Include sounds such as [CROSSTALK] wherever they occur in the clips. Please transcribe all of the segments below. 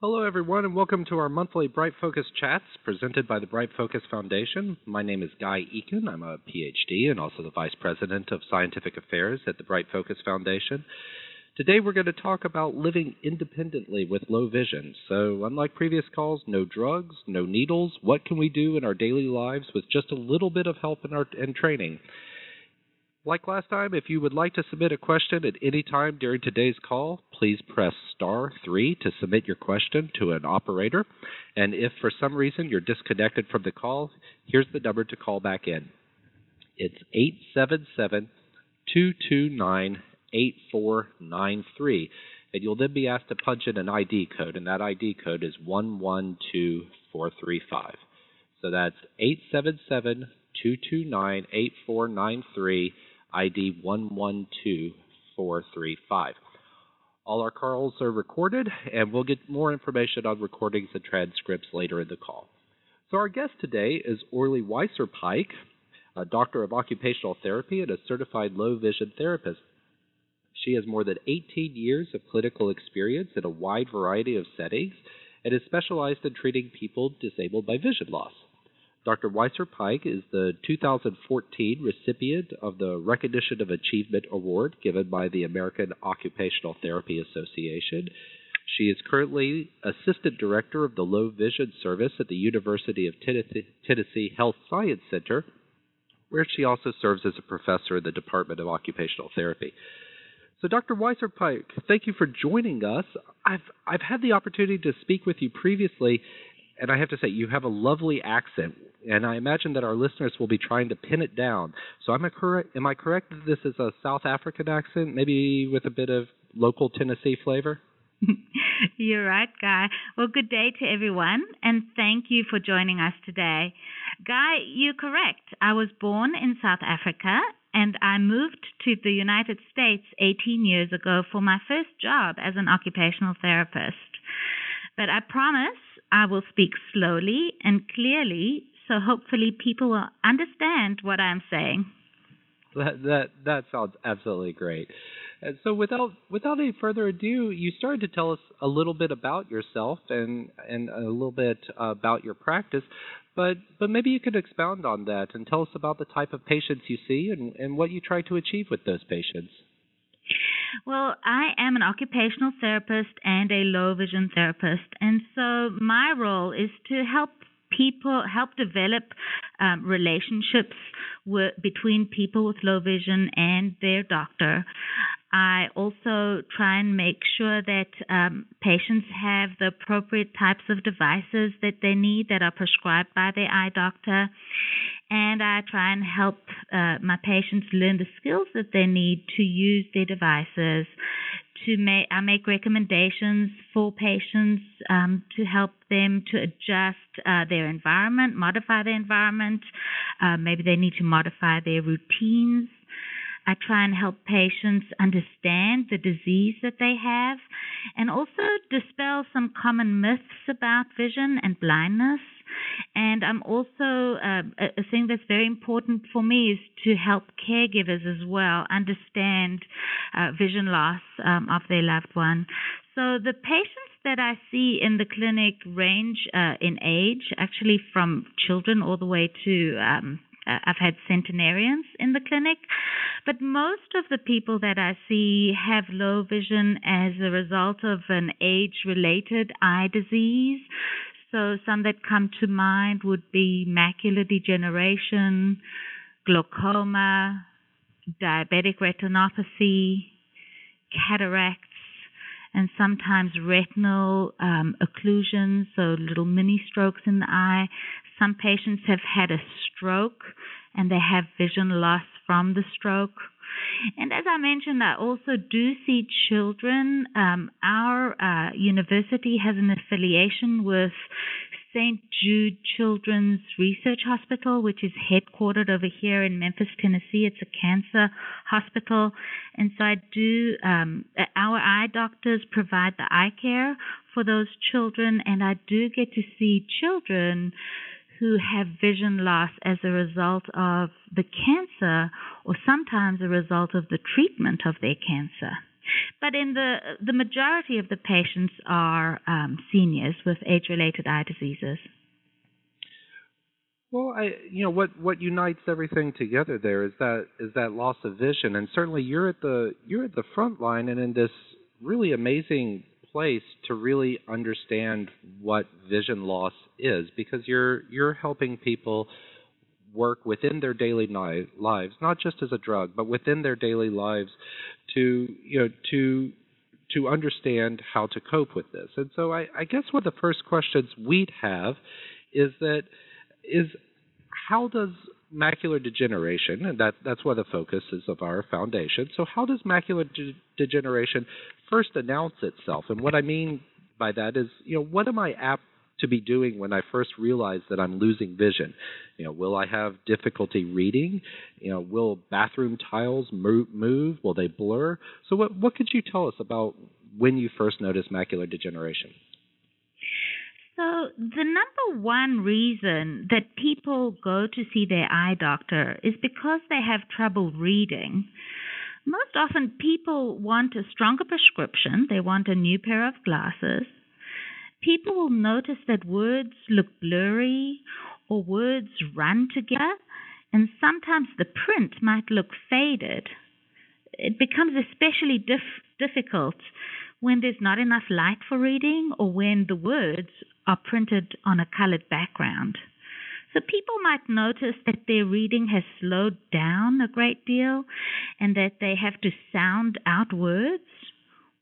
Hello, everyone, and welcome to our monthly Bright Focus chats presented by the Bright Focus Foundation. My name is Guy Eakin. I'm a PhD and also the Vice President of Scientific Affairs at the Bright Focus Foundation. Today, we're going to talk about living independently with low vision. So, unlike previous calls, no drugs, no needles. What can we do in our daily lives with just a little bit of help in our and training? Like last time, if you would like to submit a question at any time during today's call, please press star 3 to submit your question to an operator. And if for some reason you're disconnected from the call, here's the number to call back in. It's 877 229 8493. And you'll then be asked to punch in an ID code, and that ID code is 112435. So that's 877 229 8493 ID 112435. All our calls are recorded, and we'll get more information on recordings and transcripts later in the call. So, our guest today is Orli Weisser Pike, a doctor of occupational therapy and a certified low vision therapist. She has more than 18 years of clinical experience in a wide variety of settings and is specialized in treating people disabled by vision loss. Dr. Weisser Pike is the 2014 recipient of the Recognition of Achievement Award given by the American Occupational Therapy Association. She is currently Assistant Director of the Low Vision Service at the University of Tennessee Health Science Center, where she also serves as a professor in the Department of Occupational Therapy. So, Dr. Weisser Pike, thank you for joining us. I've I've had the opportunity to speak with you previously, and I have to say you have a lovely accent and I imagine that our listeners will be trying to pin it down. So am I correct? Am I correct that this is a South African accent, maybe with a bit of local Tennessee flavor? [LAUGHS] You're right, Guy. Well, good day to everyone, and thank you for joining us today. Guy, you're correct. I was born in South Africa, and I moved to the United States 18 years ago for my first job as an occupational therapist. But I promise I will speak slowly and clearly so hopefully people will understand what I'm saying. That that that sounds absolutely great. And so without without any further ado, you started to tell us a little bit about yourself and and a little bit about your practice, but but maybe you could expound on that and tell us about the type of patients you see and, and what you try to achieve with those patients. Well, I am an occupational therapist and a low vision therapist, and so my role is to help people help develop um, relationships with, between people with low vision and their doctor. I also try and make sure that um, patients have the appropriate types of devices that they need that are prescribed by their eye doctor. And I try and help uh, my patients learn the skills that they need to use their devices to make I make recommendations for patients um, to help them to adjust uh, their environment, modify their environment. Uh, maybe they need to modify their routines. I try and help patients understand the disease that they have and also dispel some common myths about vision and blindness. And I'm also, uh, a thing that's very important for me is to help caregivers as well understand uh, vision loss um, of their loved one. So the patients that I see in the clinic range uh, in age, actually from children all the way to um, uh, I've had centenarians in the clinic, but most of the people that I see have low vision as a result of an age related eye disease. So some that come to mind would be macular degeneration, glaucoma, diabetic retinopathy, cataracts, and sometimes retinal um, occlusions, so little mini strokes in the eye. Some patients have had a stroke and they have vision loss from the stroke. And as I mentioned, I also do see children. Um, our uh, university has an affiliation with St. Jude Children's Research Hospital, which is headquartered over here in Memphis, Tennessee. It's a cancer hospital. And so I do, um, our eye doctors provide the eye care for those children, and I do get to see children who have vision loss as a result of the cancer or sometimes a result of the treatment of their cancer. But in the the majority of the patients are um, seniors with age-related eye diseases. Well, I you know what what unites everything together there is that is that loss of vision, and certainly you're at the you're at the front line and in this really amazing place to really understand what vision loss is because you're you're helping people work within their daily lives, not just as a drug, but within their daily lives to you know to to understand how to cope with this. And so I, I guess one of the first questions we'd have is that is how does macular degeneration, and that, that's one of the focuses of our foundation. So, how does macular de- degeneration first announce itself? And what I mean by that is, you know, what am I apt to be doing when I first realize that I'm losing vision? You know, will I have difficulty reading? You know, will bathroom tiles move? move? Will they blur? So, what what could you tell us about when you first notice macular degeneration? So, the number one reason that people go to see their eye doctor is because they have trouble reading. Most often, people want a stronger prescription, they want a new pair of glasses. People will notice that words look blurry or words run together, and sometimes the print might look faded. It becomes especially dif- difficult when there's not enough light for reading or when the words are printed on a colored background. So people might notice that their reading has slowed down a great deal and that they have to sound out words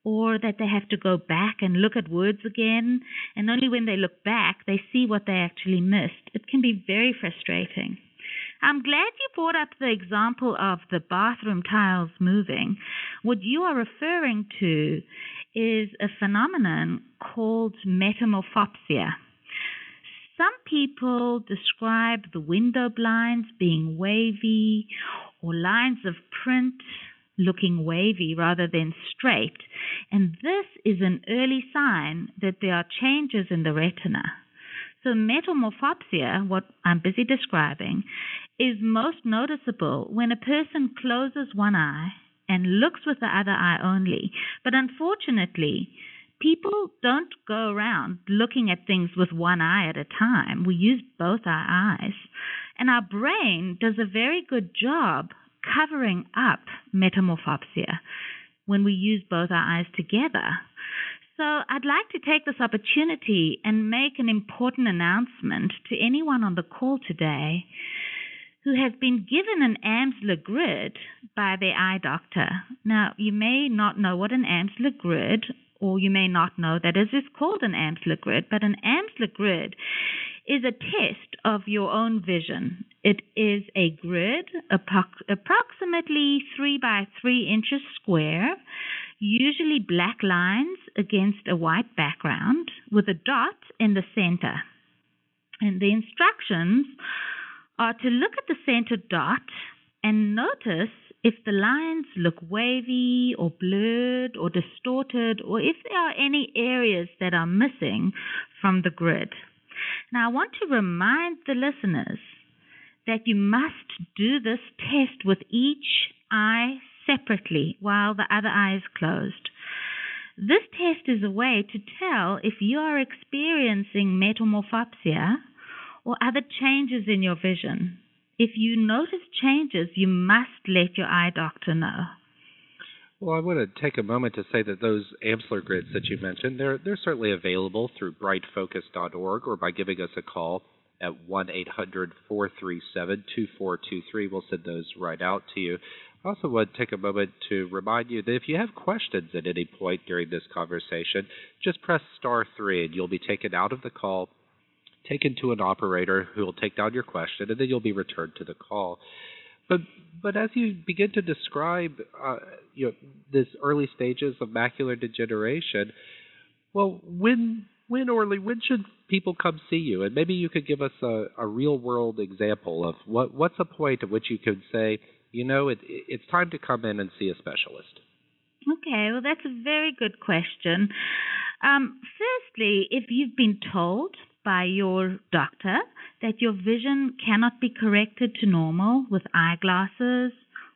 or that they have to go back and look at words again and only when they look back they see what they actually missed. It can be very frustrating. I'm glad you brought up the example of the bathroom tiles moving. What you are referring to is a phenomenon called metamorphopsia. Some people describe the window blinds being wavy or lines of print looking wavy rather than straight, and this is an early sign that there are changes in the retina. So, metamorphopsia, what I'm busy describing, is most noticeable when a person closes one eye and looks with the other eye only. But unfortunately, people don't go around looking at things with one eye at a time. We use both our eyes. And our brain does a very good job covering up metamorphopsia when we use both our eyes together. So I'd like to take this opportunity and make an important announcement to anyone on the call today who has been given an Amsler grid by their eye doctor. Now, you may not know what an Amsler grid, or you may not know that it is called an Amsler grid, but an Amsler grid is a test of your own vision. It is a grid approximately 3 by 3 inches square, usually black lines against a white background with a dot in the center. And the instructions are to look at the center dot and notice if the lines look wavy or blurred or distorted or if there are any areas that are missing from the grid. Now, I want to remind the listeners that you must do this test with each eye separately while the other eye is closed. This test is a way to tell if you are experiencing metamorphopsia or other changes in your vision. If you notice changes, you must let your eye doctor know. Well, I want to take a moment to say that those Amsler grids that you mentioned, they're they're certainly available through brightfocus.org or by giving us a call at 1-800-437-2423. We'll send those right out to you. I also want to take a moment to remind you that if you have questions at any point during this conversation, just press star 3 and you'll be taken out of the call taken to an operator who will take down your question, and then you'll be returned to the call. But but as you begin to describe uh, you know this early stages of macular degeneration, well, when when Orli, when should people come see you? And maybe you could give us a, a real world example of what what's a point at which you could say, you know, it, it's time to come in and see a specialist. Okay, well, that's a very good question. Um, firstly, if you've been told by your doctor that your vision cannot be corrected to normal with eyeglasses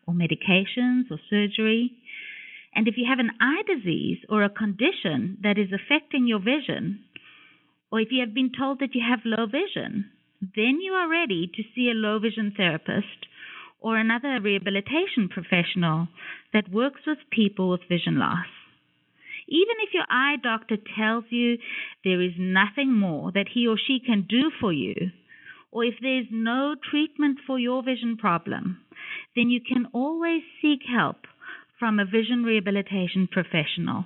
or medications or surgery, And if you have an eye disease or a condition that is affecting your vision, or if you have been told that you have low vision, then you are ready to see a low vision therapist or another rehabilitation professional that works with people with vision loss. Even if your eye doctor tells you there is nothing more that he or she can do for you, or if there's no treatment for your vision problem, then you can always seek help from a vision rehabilitation professional.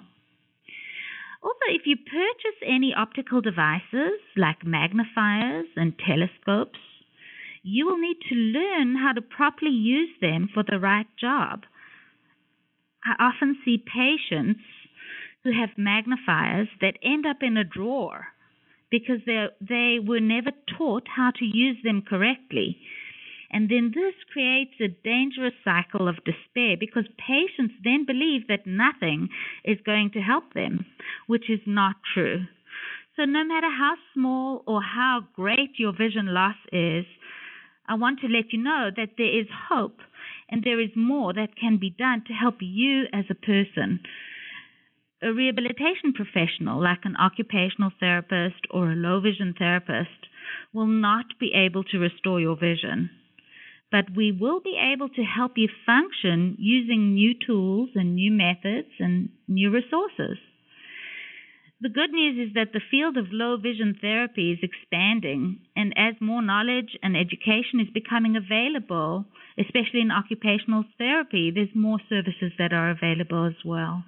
Also, if you purchase any optical devices like magnifiers and telescopes, you will need to learn how to properly use them for the right job. I often see patients who have magnifiers that end up in a drawer because they they were never taught how to use them correctly. And then this creates a dangerous cycle of despair because patients then believe that nothing is going to help them, which is not true. So, no matter how small or how great your vision loss is, I want to let you know that there is hope and there is more that can be done to help you as a person. A rehabilitation professional, like an occupational therapist or a low vision therapist, will not be able to restore your vision. But we will be able to help you function using new tools and new methods and new resources. The good news is that the field of low vision therapy is expanding, and as more knowledge and education is becoming available, especially in occupational therapy, there's more services that are available as well.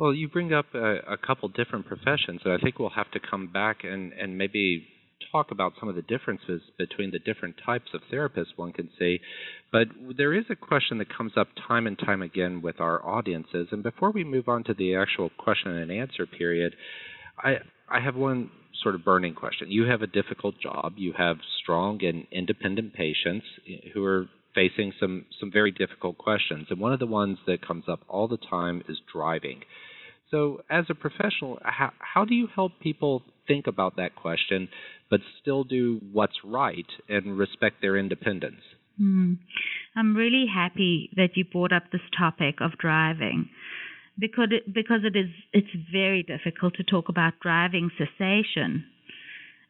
Well, you bring up a, a couple different professions, and I think we'll have to come back and, and maybe talk about some of the differences between the different types of therapists one can see. But there is a question that comes up time and time again with our audiences. And before we move on to the actual question and answer period, I I have one sort of burning question. You have a difficult job. You have strong and independent patients who are facing some some very difficult questions. And one of the ones that comes up all the time is driving. So, as a professional, how, how do you help people think about that question, but still do what's right and respect their independence? Mm. I'm really happy that you brought up this topic of driving because it, because it is it's very difficult to talk about driving cessation.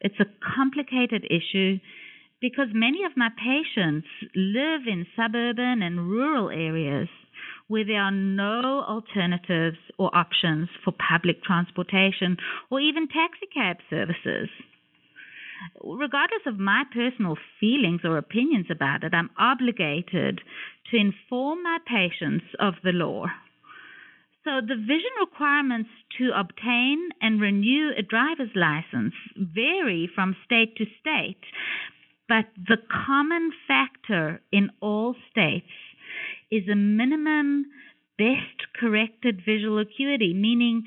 It's a complicated issue because many of my patients live in suburban and rural areas where there are no alternatives or options for public transportation or even taxicab services. Regardless of my personal feelings or opinions about it, I'm obligated to inform my patients of the law. So, the vision requirements to obtain and renew a driver's license vary from state to state, but the common factor in all states is a minimum best corrected visual acuity, meaning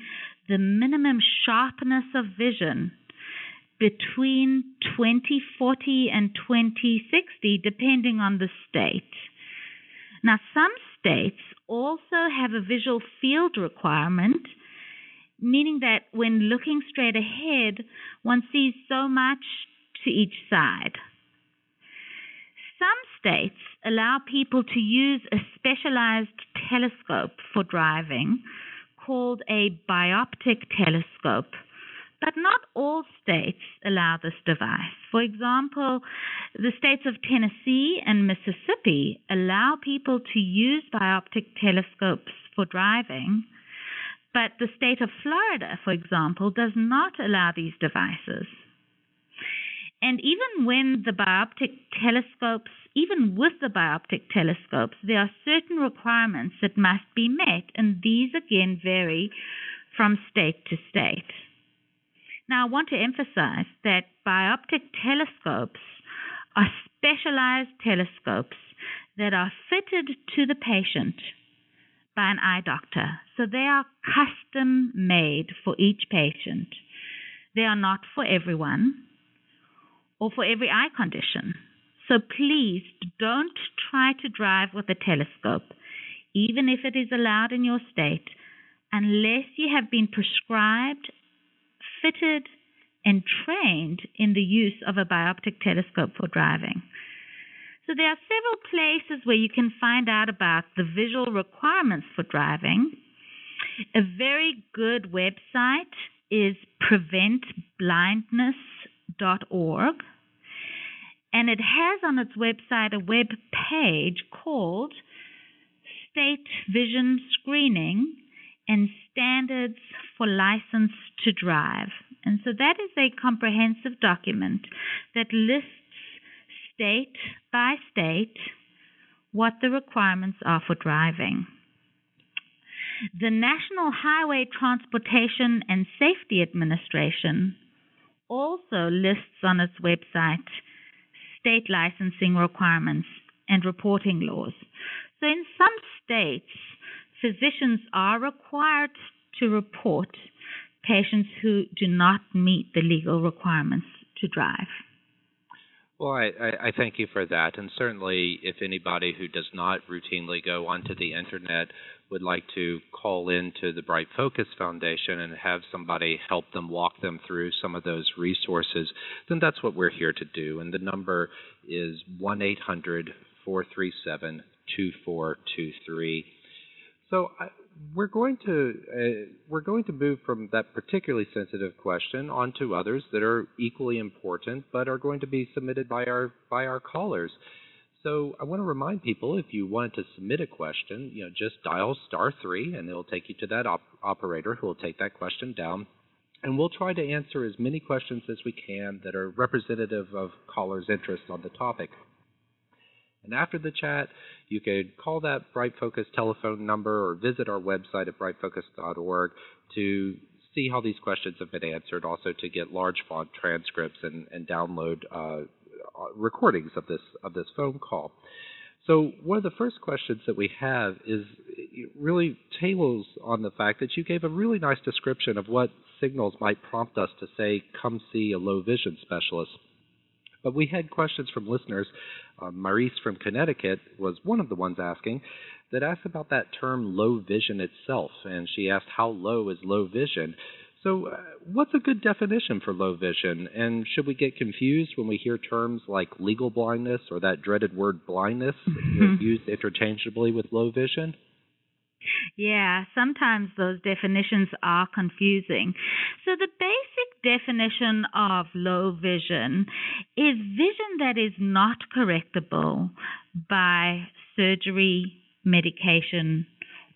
the minimum sharpness of vision between 2040 and 2060, depending on the state. Now, some states also have a visual field requirement, meaning that when looking straight ahead, one sees so much to each side. Some states allow people to use a specialized telescope for driving called a bioptic telescope. But not all states allow this device. For example, the states of Tennessee and Mississippi allow people to use bioptic telescopes for driving, but the state of Florida, for example, does not allow these devices. And even when the bioptic telescopes, even with the bioptic telescopes, there are certain requirements that must be met, and these again vary from state to state. Now, I want to emphasize that bioptic telescopes are specialized telescopes that are fitted to the patient by an eye doctor. So they are custom made for each patient. They are not for everyone or for every eye condition. So please don't try to drive with a telescope, even if it is allowed in your state, unless you have been prescribed, fitted, and trained in the use of a bioptic telescope for driving. So there are several places where you can find out about the visual requirements for driving. A very good website is preventblindness.org and it has on its website a web page called State Vision Screening and Standards for License to Drive. And so that is a comprehensive document that lists state by state what the requirements are for driving. The National Highway Transportation and Safety Administration also lists on its website state licensing requirements and reporting laws. So, in some states, physicians are required to report patients who do not meet the legal requirements to drive. Well, I, I, thank you for that. And certainly, if anybody who does not routinely go onto the internet would like to call in to the Bright Focus Foundation and have somebody help them walk them through some of those resources, then that's what we're here to do. And the number is 1 800 437 2423. So I, we're going to uh, we're going to move from that particularly sensitive question onto others that are equally important, but are going to be submitted by our by our callers. So I want to remind people if you want to submit a question, you know, just dial star three, and it'll take you to that op- operator who will take that question down, and we'll try to answer as many questions as we can that are representative of callers' interest on the topic. And after the chat, you could call that Bright Focus telephone number or visit our website at brightfocus.org to see how these questions have been answered, also to get large font transcripts and, and download uh, uh, recordings of this of this phone call. So one of the first questions that we have is really tables on the fact that you gave a really nice description of what signals might prompt us to say, "Come see a low vision specialist." But we had questions from listeners. Uh, Maurice from Connecticut was one of the ones asking that asked about that term low vision itself, and she asked how low is low vision. So, uh, what's a good definition for low vision? And should we get confused when we hear terms like legal blindness or that dreaded word blindness [LAUGHS] mm-hmm. used interchangeably with low vision? Yeah, sometimes those definitions are confusing. So, the basic definition of low vision is vision that is not correctable by surgery, medication,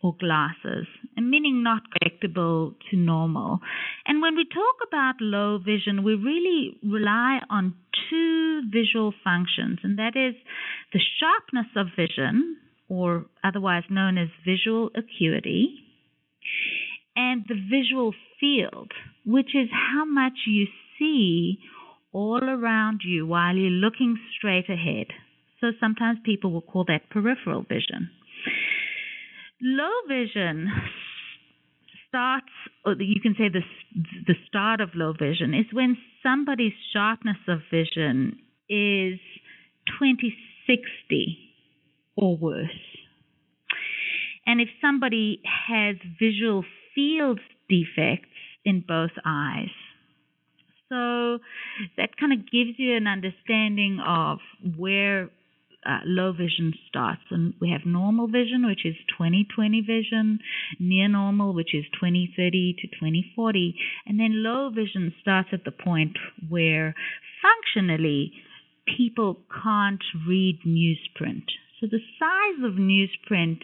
or glasses, meaning not correctable to normal. And when we talk about low vision, we really rely on two visual functions, and that is the sharpness of vision, or otherwise known as visual acuity, and the visual field, which is how much you see all around you while you're looking straight ahead. So sometimes people will call that peripheral vision. Low vision starts, or you can say the, the start of low vision, is when somebody's sharpness of vision is 2060 or worse. And if somebody has visual field defects in both eyes, so that kind of gives you an understanding of where uh, low vision starts. And we have normal vision, which is 20/20 vision, near normal, which is 20/30 to 20/40, and then low vision starts at the point where functionally people can't read newsprint. So the size of newsprint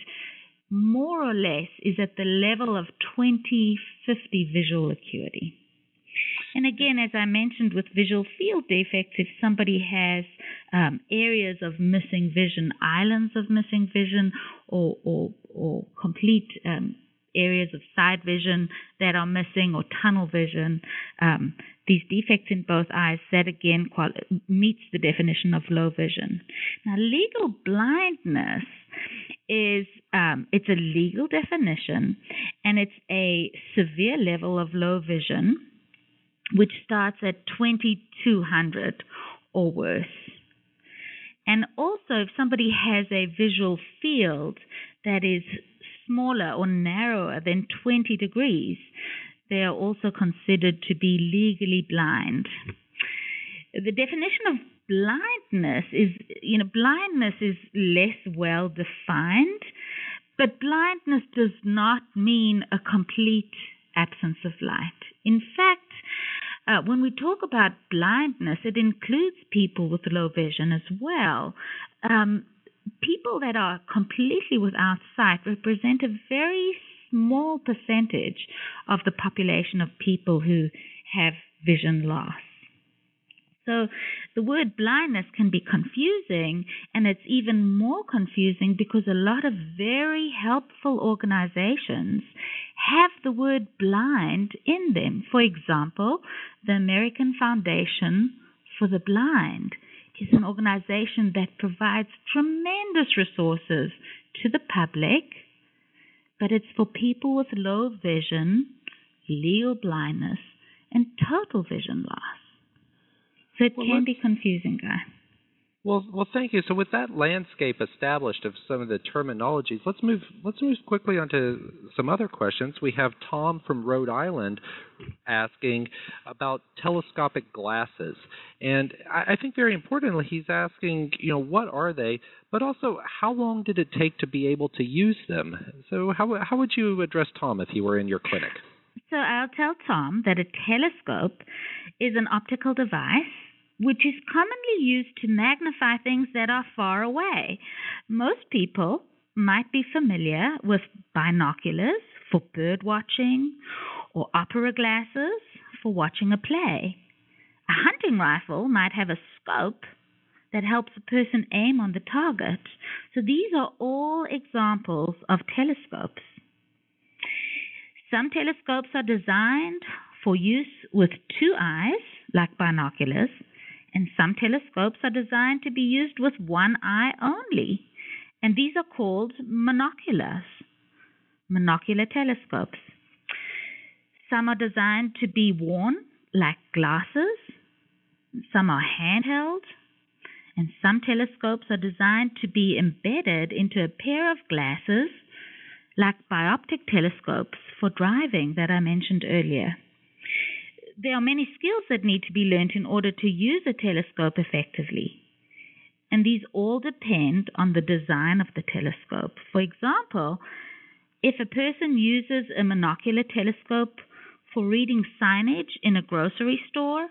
more or less is at the level of 20/50 visual acuity. And again, as I mentioned with visual field defects, if somebody has um, areas of missing vision, islands of missing vision, or, or, or complete um, areas of side vision that are missing, or tunnel vision, um, these defects in both eyes, that again meets the definition of low vision. Now, legal blindness is um, it's a legal definition, and it's a severe level of low vision which starts at 2200 or worse. And also, if somebody has a visual field that is smaller or narrower than 20 degrees, they are also considered to be legally blind. the definition of blindness is, you know, blindness is less well defined, but blindness does not mean a complete absence of light. In fact, uh, when we talk about blindness, it includes people with low vision as well. Um, people that are completely without sight represent a very small percentage of the population of people who have vision loss. So the word blindness can be confusing, and it's even more confusing because a lot of very helpful organizations have the word blind in them. For example, the American Foundation for the Blind is an organization that provides tremendous resources to the public, but it's for people with low vision, legal blindness, and total vision loss. So it well, can be confusing, Guy. Well, well, thank you. So, with that landscape established of some of the terminologies, let's move. Let's move quickly on to some other questions. We have Tom from Rhode Island asking about telescopic glasses, and I, I think very importantly, he's asking, you know, what are they, but also how long did it take to be able to use them? So, how how would you address Tom if he were in your clinic? So, I'll tell Tom that a telescope is an optical device which is commonly used to magnify things that are far away. Most people might be familiar with binoculars for bird watching or opera glasses for watching a play. A hunting rifle might have a scope that helps a person aim on the target. So these are all examples of telescopes. Some telescopes are designed for use with two eyes, like binoculars, and some telescopes are designed to be used with one eye only, and these are called monoculars, monocular telescopes. Some are designed to be worn like glasses, some are handheld, and some telescopes are designed to be embedded into a pair of glasses like bioptic telescopes for driving that I mentioned earlier there are many skills that need to be learned in order to use a telescope effectively. And these all depend on the design of the telescope. For example, if a person uses a monocular telescope for reading signage in a grocery store,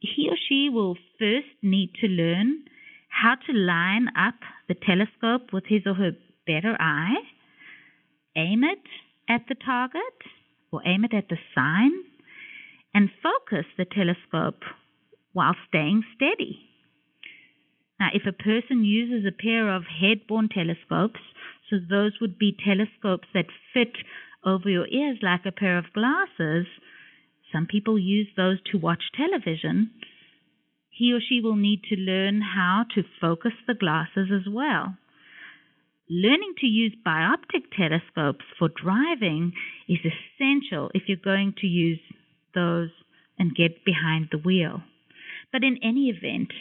he or she will first need to learn how to line up the telescope with his or her better eye, aim it at the target, or aim it at the sign, and focus the telescope while staying steady. Now, if a person uses a pair of head-borne telescopes, so those would be telescopes that fit over your ears like a pair of glasses, some people use those to watch television. He or she will need to learn how to focus the glasses as well. Learning to use bioptic telescopes for driving is essential if you're going to use those and get behind the wheel. But in any event,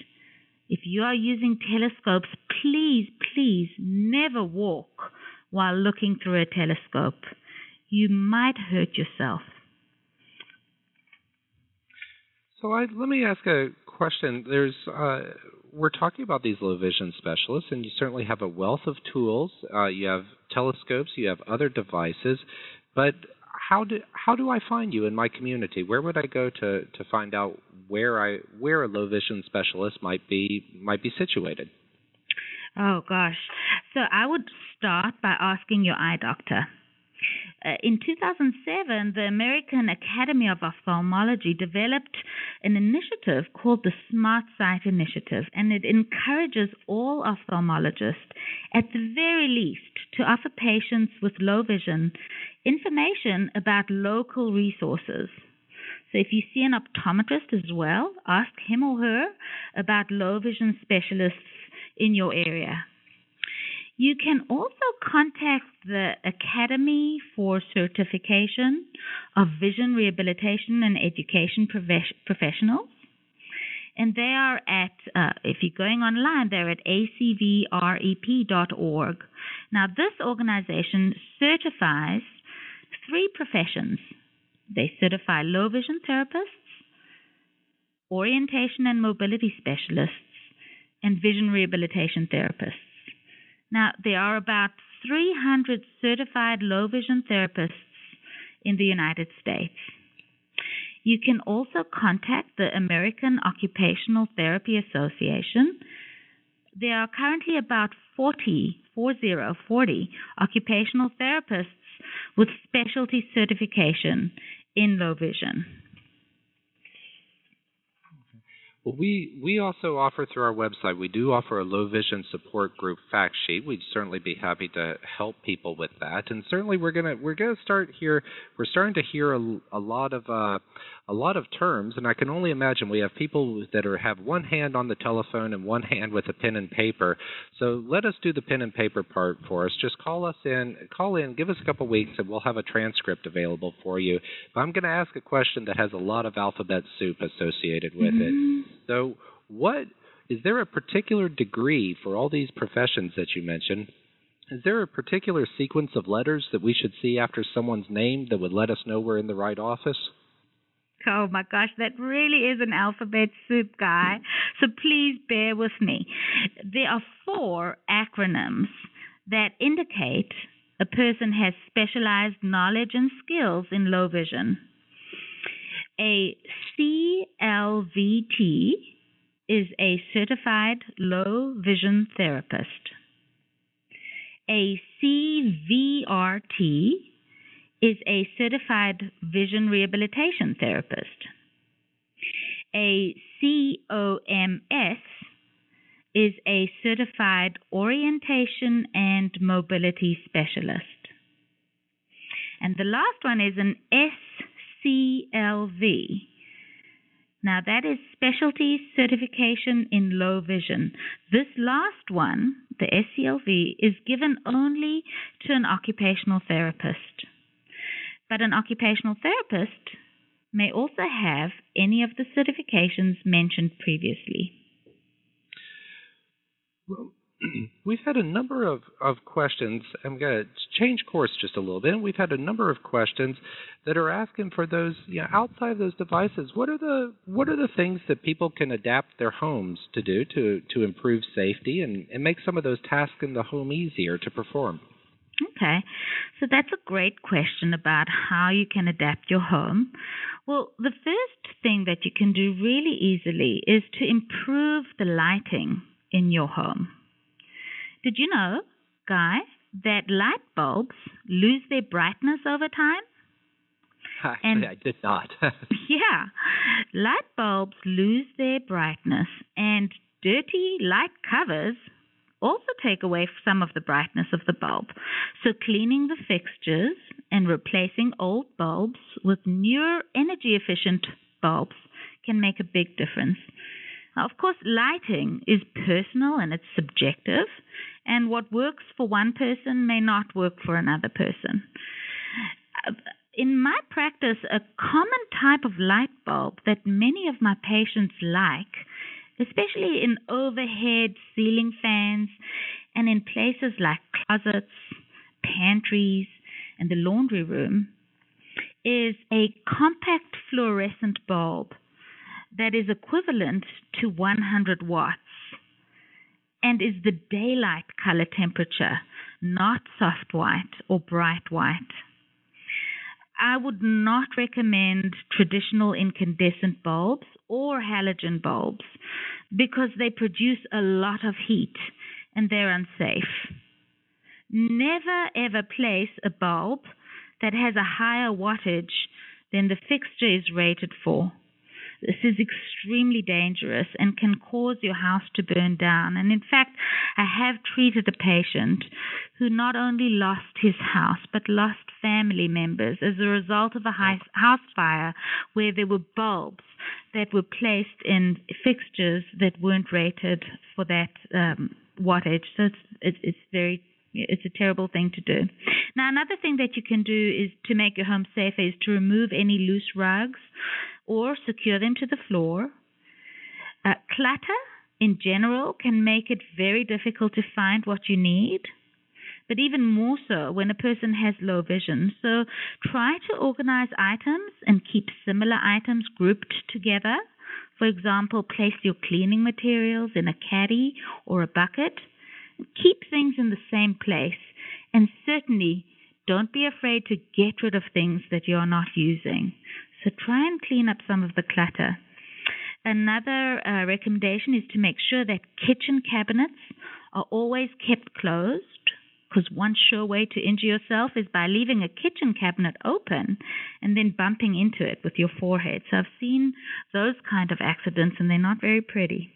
if you are using telescopes, please, please never walk while looking through a telescope. You might hurt yourself. So I, let me ask a question. There's uh, we're talking about these low vision specialists, and you certainly have a wealth of tools. Uh, you have telescopes, you have other devices, but how do how do I find you in my community? Where would I go to to find out where I where a low vision specialist might be might be situated? Oh gosh. So I would start by asking your eye doctor. Uh, in 2007, the American Academy of Ophthalmology developed an initiative called the Smart Sight Initiative, and it encourages all ophthalmologists, at the very least, to offer patients with low vision information about local resources. So if you see an optometrist as well, ask him or her about low vision specialists in your area. You can also contact the Academy for Certification of Vision Rehabilitation and Education Professionals. And they are at, uh, if you're going online, they're at acvrep.org. Now, this organization certifies three professions they certify low vision therapists, orientation and mobility specialists, and vision rehabilitation therapists. Now, there are about 300 certified low vision therapists in the United States. You can also contact the American Occupational Therapy Association. There are currently about 40, 40, 40 occupational therapists with specialty certification in low vision. Well, we, we also offer through our website, we do offer a low vision support group fact sheet. We'd certainly be happy to help people with that. And certainly we're gonna we're gonna start here. We're starting to hear a, a lot of uh, a lot of terms, and I can only imagine we have people that are have one hand on the telephone and one hand with a pen and paper. So let us do the pen and paper part for us. Just call us in, call in, give us a couple weeks, and we'll have a transcript available for you. But I'm going to ask a question that has a lot of alphabet soup associated with mm-hmm. it. So what is there a particular degree for all these professions that you mentioned? Is there a particular sequence of letters that we should see after someone's name that would let us know we're in the right office? Oh my gosh, that really is an alphabet soup, guy. So please bear with me. There are four acronyms that indicate a person has specialized knowledge and skills in low vision. A CLVT is a certified low vision therapist. A CVRT is a certified vision rehabilitation therapist. A COMS is a certified orientation and mobility specialist. And the last one is an SCLV. Now, that is specialty certification in low vision. This last one, the SCLV, is given only to an occupational therapist. But an occupational therapist may also have any of the certifications mentioned previously. Well, [CLEARS THROAT] we've had a number of, of questions. I'm going to change course just a little bit. We've had a number of questions that are asking for those you know, outside of those devices. What are the what are the things that people can adapt their homes to do to to improve safety and, and make some of those tasks in the home easier to perform? Okay, so that's a great question about how you can adapt your home. Well, the first thing that you can do really easily is to improve the lighting in your home. Did you know, Guy, that light bulbs lose their brightness over time? [LAUGHS] Actually, and, I did not. [LAUGHS] yeah, light bulbs lose their brightness, and dirty light covers also take away some of the brightness of the bulb. So, cleaning the fixtures and replacing old bulbs with newer energy efficient bulbs can make a big difference. Now, of course, lighting is personal and it's subjective, and what works for one person may not work for another person. In my practice, a common type of light bulb that many of my patients like especially in overhead ceiling fans and in places like closets, pantries, and the laundry room, is a compact fluorescent bulb that is equivalent to 100 watts and is the daylight color temperature, not soft white or bright white. I would not recommend traditional incandescent bulbs or halogen bulbs because they produce a lot of heat and they're unsafe. Never ever place a bulb that has a higher wattage than the fixture is rated for. This is extremely dangerous and can cause your house to burn down. And in fact, I have treated a patient who not only lost his house but lost family members as a result of a house fire where there were bulbs that were placed in fixtures that weren't rated for that um, wattage. So it's, it's, it's very it's a terrible thing to do. Now, another thing that you can do is to make your home safer is to remove any loose rugs or secure them to the floor. Uh, clutter in general can make it very difficult to find what you need, but even more so when a person has low vision. So try to organize items and keep similar items grouped together For example, place your cleaning materials in a caddy or a bucket. Keep things in the same place, and certainly don't be afraid to get rid of things that you're not using. So try and clean up some of the clutter. Another uh, recommendation is to make sure that kitchen cabinets are always kept closed because one sure way to injure yourself is by leaving a kitchen cabinet open and then bumping into it with your forehead. So I've seen those kind of accidents and they're not very pretty.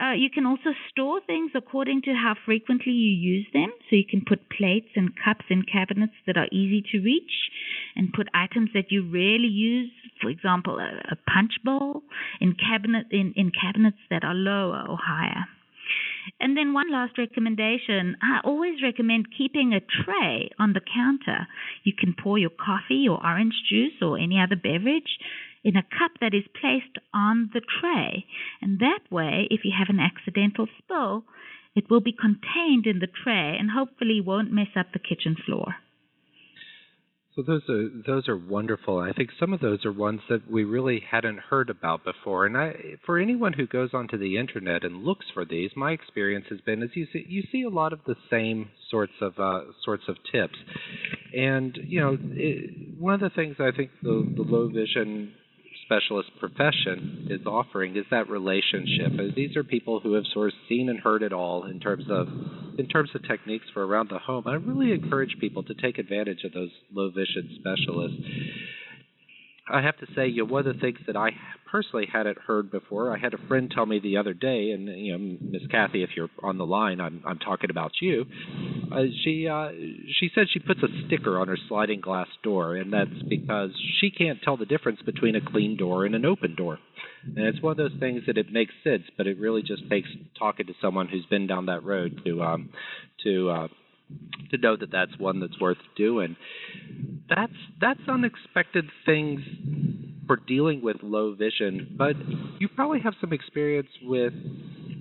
Uh, you can also store things according to how frequently you use them. So you can put plates and cups in cabinets that are easy to reach and put items that you rarely use, for example, a, a punch bowl, in, cabinet, in, in cabinets that are lower or higher. And then one last recommendation I always recommend keeping a tray on the counter. You can pour your coffee or orange juice or any other beverage in a cup that is placed on the tray. And that way, if you have an accidental spill, it will be contained in the tray and hopefully won't mess up the kitchen floor. So those are those are wonderful. I think some of those are ones that we really hadn't heard about before. And I, for anyone who goes onto the internet and looks for these, my experience has been is you see you see a lot of the same sorts of uh, sorts of tips. And you know, it, one of the things I think the the low vision specialist profession is offering is that relationship. These are people who have sort of seen and heard it all in terms of in terms of techniques for around the home. I really encourage people to take advantage of those low vision specialists. I have to say, you know, one of the things that I personally hadn't heard before, I had a friend tell me the other day, and you know, Miss Kathy, if you're on the line, I'm I'm talking about you. Uh, she uh, she said she puts a sticker on her sliding glass door, and that's because she can't tell the difference between a clean door and an open door. And it's one of those things that it makes sense, but it really just takes talking to someone who's been down that road to um to uh to know that that's one that's worth doing. That's that's unexpected things for dealing with low vision, but you probably have some experience with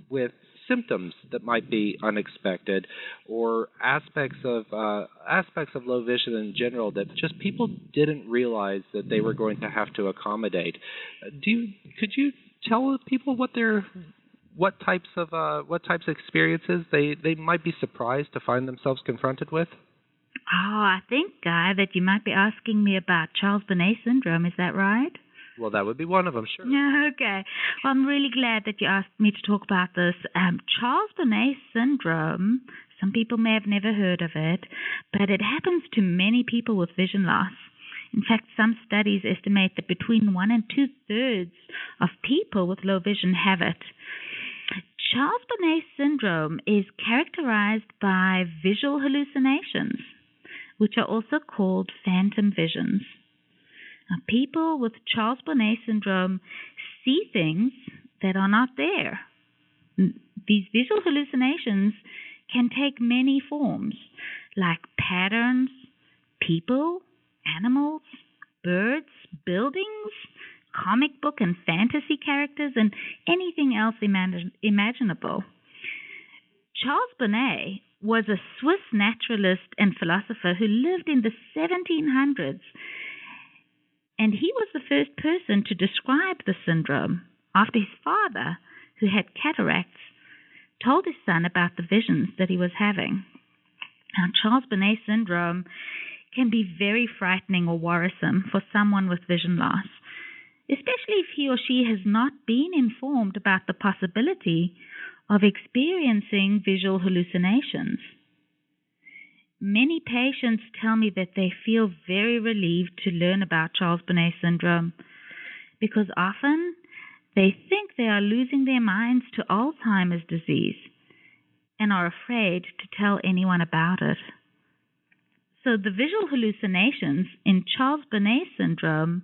with symptoms that might be unexpected or aspects of uh, aspects of low vision in general that just people didn't realize that they were going to have to accommodate. Do you could you tell people what their what types of uh, what types of experiences they, they might be surprised to find themselves confronted with? Oh, I think, Guy, that you might be asking me about Charles Bonnet syndrome. Is that right? Well, that would be one of them, sure. Yeah, okay. Well, I'm really glad that you asked me to talk about this. Um, Charles Bonnet syndrome, some people may have never heard of it, but it happens to many people with vision loss. In fact, some studies estimate that between one and two thirds of people with low vision have it. Charles Bonnet syndrome is characterized by visual hallucinations, which are also called phantom visions. Now, people with Charles Bonnet syndrome see things that are not there. These visual hallucinations can take many forms, like patterns, people, animals, birds, buildings, comic book and fantasy characters, and anything else imaginable. Charles Bonnet was a Swiss naturalist and philosopher who lived in the 1700s, and he was the first person to describe the syndrome after his father, who had cataracts, told his son about the visions that he was having. Now, Charles Bonnet syndrome can be very frightening or worrisome for someone with vision loss especially if he or she has not been informed about the possibility of experiencing visual hallucinations. Many patients tell me that they feel very relieved to learn about Charles Bonnet syndrome because often they think they are losing their minds to Alzheimer's disease and are afraid to tell anyone about it. So, the visual hallucinations in Charles Bonnet syndrome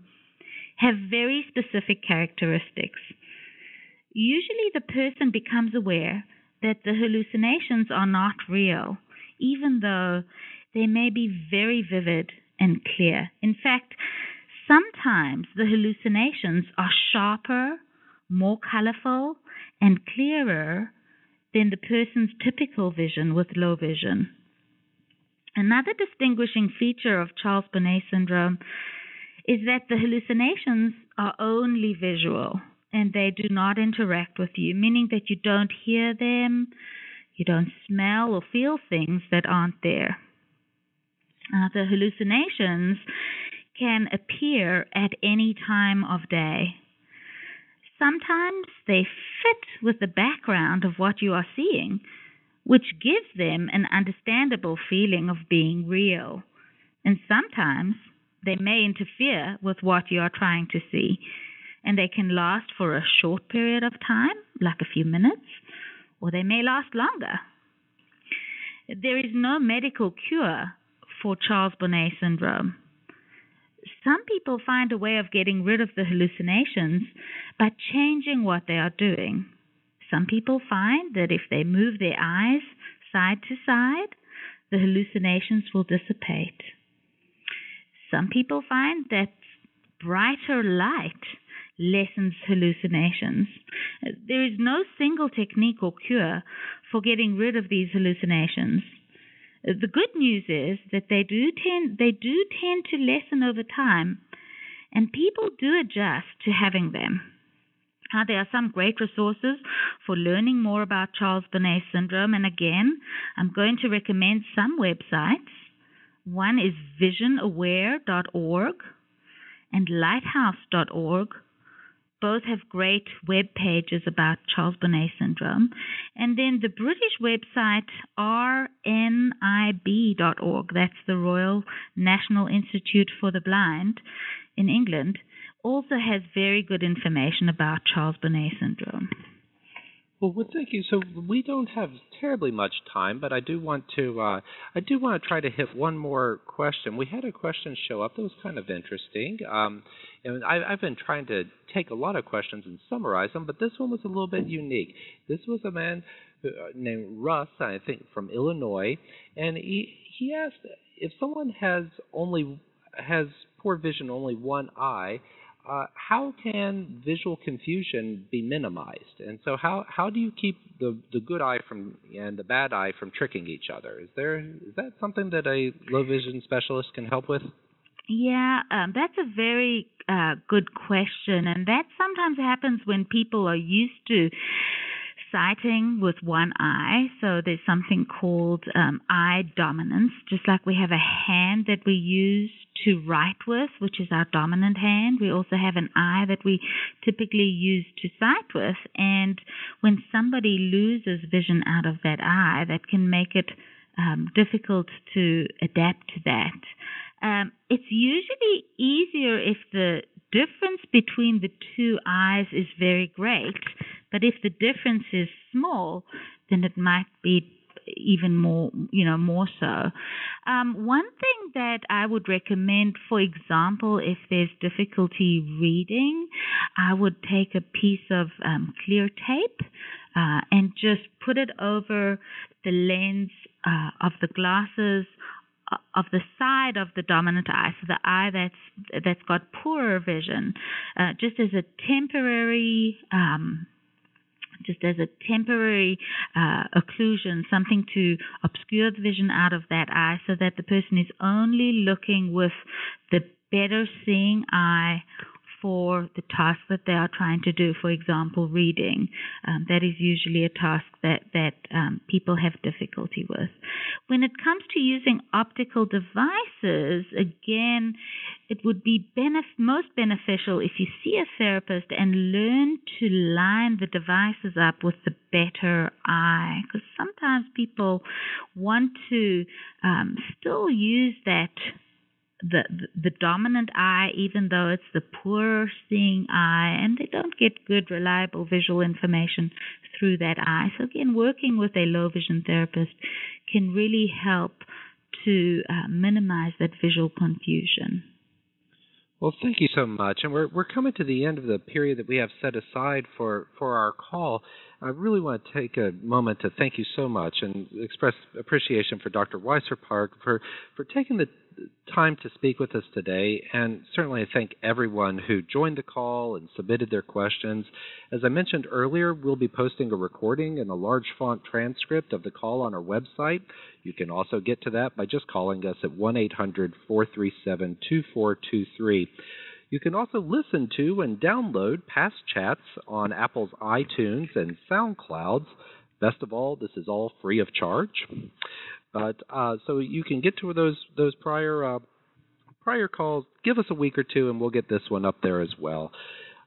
have very specific characteristics. Usually, the person becomes aware that the hallucinations are not real, even though they may be very vivid and clear. In fact, sometimes the hallucinations are sharper, more colorful, and clearer than the person's typical vision with low vision. Another distinguishing feature of Charles Bonnet syndrome is that the hallucinations are only visual and they do not interact with you, meaning that you don't hear them, you don't smell or feel things that aren't there. Uh, the hallucinations can appear at any time of day. Sometimes they fit with the background of what you are seeing, which gives them an understandable feeling of being real. And sometimes they may interfere with what you are trying to see, and they can last for a short period of time, like a few minutes, or they may last longer. There is no medical cure for Charles Bonnet syndrome. Some people find a way of getting rid of the hallucinations by changing what they are doing. Some people find that if they move their eyes side to side, the hallucinations will dissipate. Some people find that brighter light lessens hallucinations. There is no single technique or cure for getting rid of these hallucinations. The good news is that they do tend they do tend to lessen over time, and people do adjust to having them. Uh, there are some great resources for learning more about Charles Bonnet syndrome, and again, I'm going to recommend some websites. One is visionaware.org and lighthouse.org. Both have great web pages about Charles Bonnet syndrome. And then the British website rnib.org, that's the Royal National Institute for the Blind in England, also has very good information about Charles Bonnet syndrome. Well, well, thank you. So we don't have terribly much time, but I do want to uh, I do want to try to hit one more question. We had a question show up that was kind of interesting, um, and I, I've been trying to take a lot of questions and summarize them, but this one was a little bit unique. This was a man uh, named Russ, I think, from Illinois, and he he asked if someone has only has poor vision only one eye uh, how can visual confusion be minimized? And so, how how do you keep the the good eye from and the bad eye from tricking each other? Is there is that something that a low vision specialist can help with? Yeah, um, that's a very uh, good question, and that sometimes happens when people are used to sighting with one eye. So there's something called um, eye dominance, just like we have a hand that we use to write with, which is our dominant hand. We also have an eye that we typically use to sight with. And when somebody loses vision out of that eye, that can make it um, difficult to adapt to that. Um, it's usually easier if the difference between the two eyes is very great, but if the difference is small, then it might be even more, you know, more so. Um, one thing that I would recommend, for example, if there's difficulty reading, I would take a piece of um, clear tape uh, and just put it over the lens uh, of the glasses uh, of the side of the dominant eye, so the eye that's that's got poorer vision, uh, just as a temporary um, just as a temporary uh, occlusion, something to obscure the vision out of that eye so that the person is only looking with the better seeing eye for the task that they are trying to do. For example, reading. Um, that is usually a task that that um, people have difficulty with. When it comes to using optical devices, again, it would be benef- most beneficial if you see a therapist and learn to line the devices up with the better eye, because sometimes people want to um, still use that the, the dominant eye, even though it's the poor seeing eye, and they don't get good, reliable visual information through that eye. So again, working with a low vision therapist can really help to uh, minimize that visual confusion. Well, thank you so much, and we're we're coming to the end of the period that we have set aside for for our call. I really want to take a moment to thank you so much and express appreciation for Dr. Weisser Pike for for taking the time to speak with us today, and certainly I thank everyone who joined the call and submitted their questions. As I mentioned earlier, we'll be posting a recording and a large font transcript of the call on our website. You can also get to that by just calling us at 1 800 437 2423. You can also listen to and download past chats on Apple's iTunes and SoundClouds. Best of all, this is all free of charge. But uh, so you can get to those those prior uh, prior calls. Give us a week or two, and we'll get this one up there as well.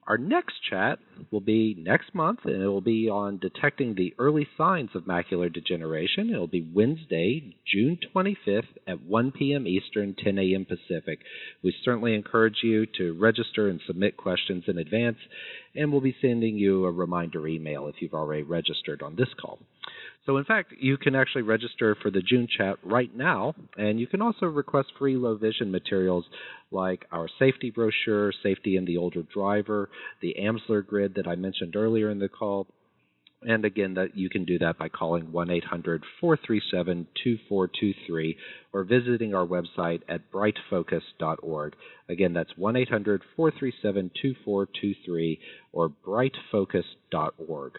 Our next chat will be next month, and it will be on detecting the early signs of macular degeneration. It will be Wednesday, June 25th at 1 p.m. Eastern, 10 a.m. Pacific. We certainly encourage you to register and submit questions in advance, and we'll be sending you a reminder email if you've already registered on this call. So, in fact, you can actually register for the June chat right now, and you can also request free low vision materials like our safety brochure, Safety in the Older Driver, the Amsler grid that I mentioned earlier in the call. And again, that you can do that by calling 1-800-437-2423 or visiting our website at brightfocus.org. Again, that's 1-800-437-2423 or brightfocus.org.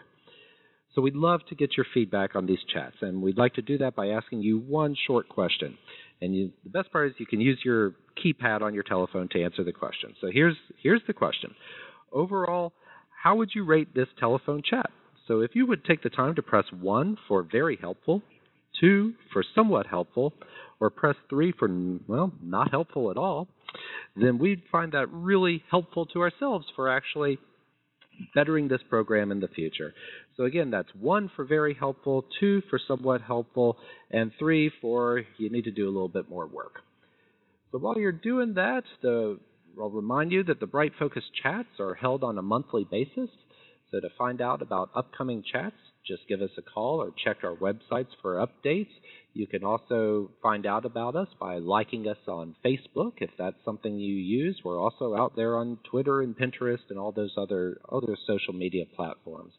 So we'd love to get your feedback on these chats, and we'd like to do that by asking you one short question. And you, the best part is you can use your keypad on your telephone to answer the question. So here's here's the question. Overall, how would you rate this telephone chat? So if you would take the time to press 1 for very helpful, 2 for somewhat helpful, or press 3 for well, not helpful at all, then we'd find that really helpful to ourselves for actually bettering this program in the future. So again, that's one for very helpful, two for somewhat helpful, and three for you need to do a little bit more work. So while you're doing that, the, I'll remind you that the Bright Focus chats are held on a monthly basis. So to find out about upcoming chats, just give us a call or check our websites for updates. You can also find out about us by liking us on Facebook if that's something you use. We're also out there on Twitter and Pinterest and all those other other social media platforms.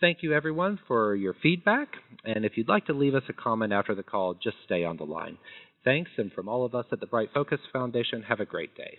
Thank you everyone for your feedback and if you'd like to leave us a comment after the call, just stay on the line. Thanks and from all of us at the Bright Focus Foundation, have a great day.